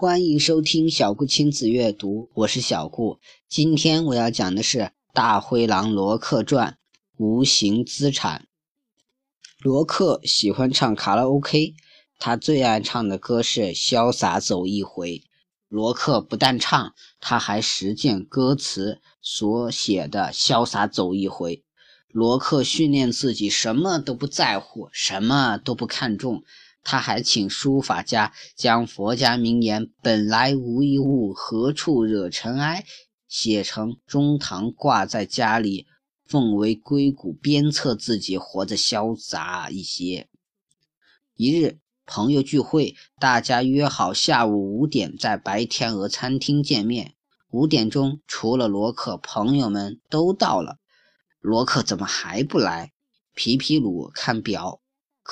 欢迎收听小顾亲子阅读，我是小顾。今天我要讲的是《大灰狼罗克传：无形资产》。罗克喜欢唱卡拉 OK，他最爱唱的歌是《潇洒走一回》。罗克不但唱，他还实践歌词所写的“潇洒走一回”。罗克训练自己什么都不在乎，什么都不看重。他还请书法家将佛家名言“本来无一物，何处惹尘埃”写成中堂，挂在家里，奉为圭臬，鞭策自己活得潇洒一些。一日，朋友聚会，大家约好下午五点在白天鹅餐厅见面。五点钟，除了罗克，朋友们都到了。罗克怎么还不来？皮皮鲁看表。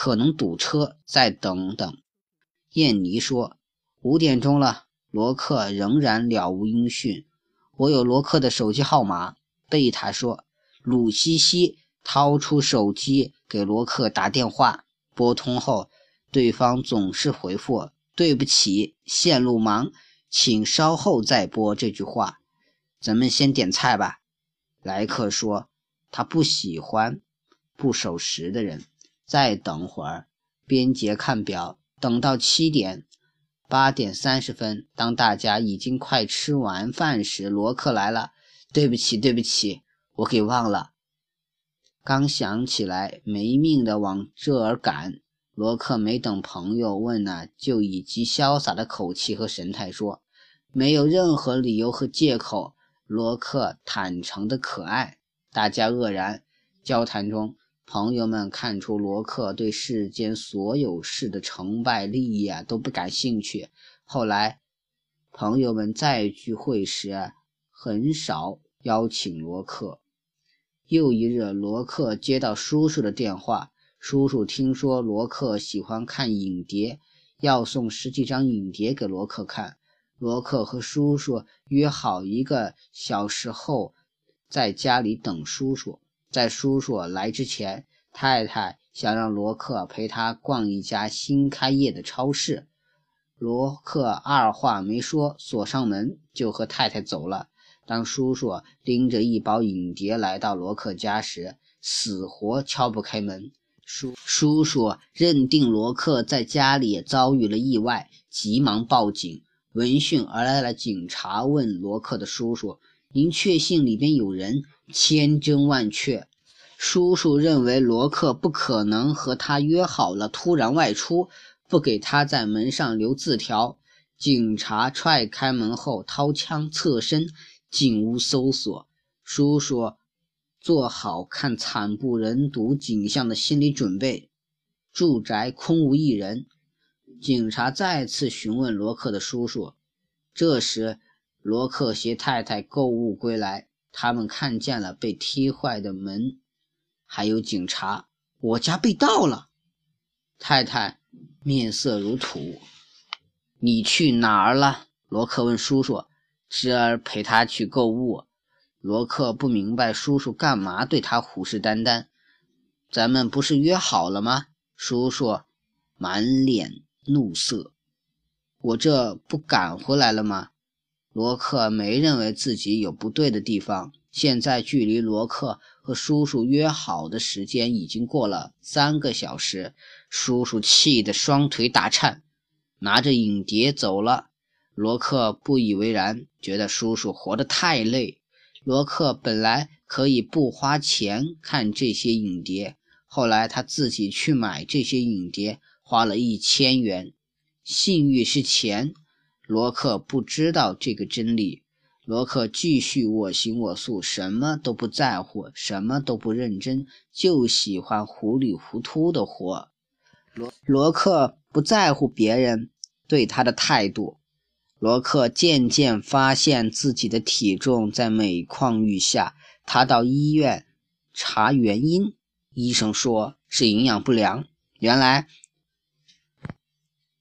可能堵车，再等等。燕妮说：“五点钟了，罗克仍然了无音讯。我有罗克的手机号码。”贝塔说：“鲁西西掏出手机给罗克打电话，拨通后，对方总是回复：‘对不起，线路忙，请稍后再拨。’这句话，咱们先点菜吧。”莱克说：“他不喜欢不守时的人。”再等会儿，边杰看表，等到七点，八点三十分，当大家已经快吃完饭时，罗克来了。对不起，对不起，我给忘了。刚想起来，没命的往这儿赶。罗克没等朋友问呢，就以极潇洒的口气和神态说：“没有任何理由和借口。”罗克坦诚的可爱，大家愕然。交谈中。朋友们看出罗克对世间所有事的成败利益啊都不感兴趣。后来，朋友们再聚会时，很少邀请罗克。又一日，罗克接到叔叔的电话，叔叔听说罗克喜欢看影碟，要送十几张影碟给罗克看。罗克和叔叔约好一个小时后在家里等叔叔。在叔叔来之前，太太想让罗克陪她逛一家新开业的超市。罗克二话没说，锁上门就和太太走了。当叔叔拎着一包影碟来到罗克家时，死活敲不开门。叔叔叔认定罗克在家里遭遇了意外，急忙报警。闻讯而来的警察问罗克的叔叔：“您确信里边有人？”千真万确，叔叔认为罗克不可能和他约好了突然外出，不给他在门上留字条。警察踹开门后，掏枪侧身进屋搜索。叔叔做好看惨不忍睹景象的心理准备。住宅空无一人。警察再次询问罗克的叔叔。这时，罗克携太太购物归来。他们看见了被踢坏的门，还有警察。我家被盗了。太太面色如土。你去哪儿了？罗克问叔叔。侄儿陪他去购物。罗克不明白叔叔干嘛对他虎视眈眈。咱们不是约好了吗？叔叔满脸怒色。我这不赶回来了吗？罗克没认为自己有不对的地方。现在距离罗克和叔叔约好的时间已经过了三个小时，叔叔气得双腿打颤，拿着影碟走了。罗克不以为然，觉得叔叔活得太累。罗克本来可以不花钱看这些影碟，后来他自己去买这些影碟，花了一千元。信誉是钱。罗克不知道这个真理。罗克继续我行我素，什么都不在乎，什么都不认真，就喜欢糊里糊涂的活。罗罗克不在乎别人对他的态度。罗克渐渐发现自己的体重在每况愈下。他到医院查原因，医生说是营养不良。原来，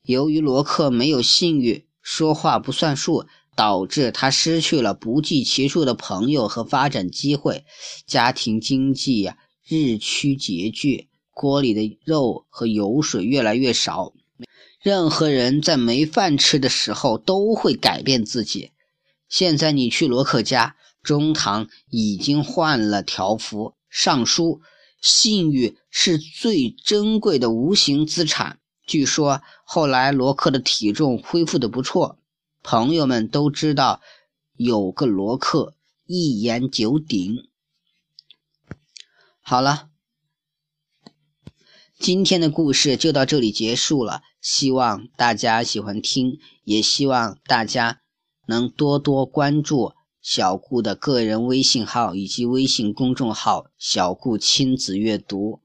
由于罗克没有信誉。说话不算数，导致他失去了不计其数的朋友和发展机会，家庭经济呀日趋拮据，锅里的肉和油水越来越少，任何人在没饭吃的时候都会改变自己。现在你去罗克家，中堂已经换了条幅，上书：“信誉是最珍贵的无形资产。”据说后来罗克的体重恢复的不错，朋友们都知道有个罗克一言九鼎。好了。今天的故事就到这里结束了，希望大家喜欢听，也希望大家能多多关注小顾的个人微信号以及微信公众号“小顾亲子阅读”。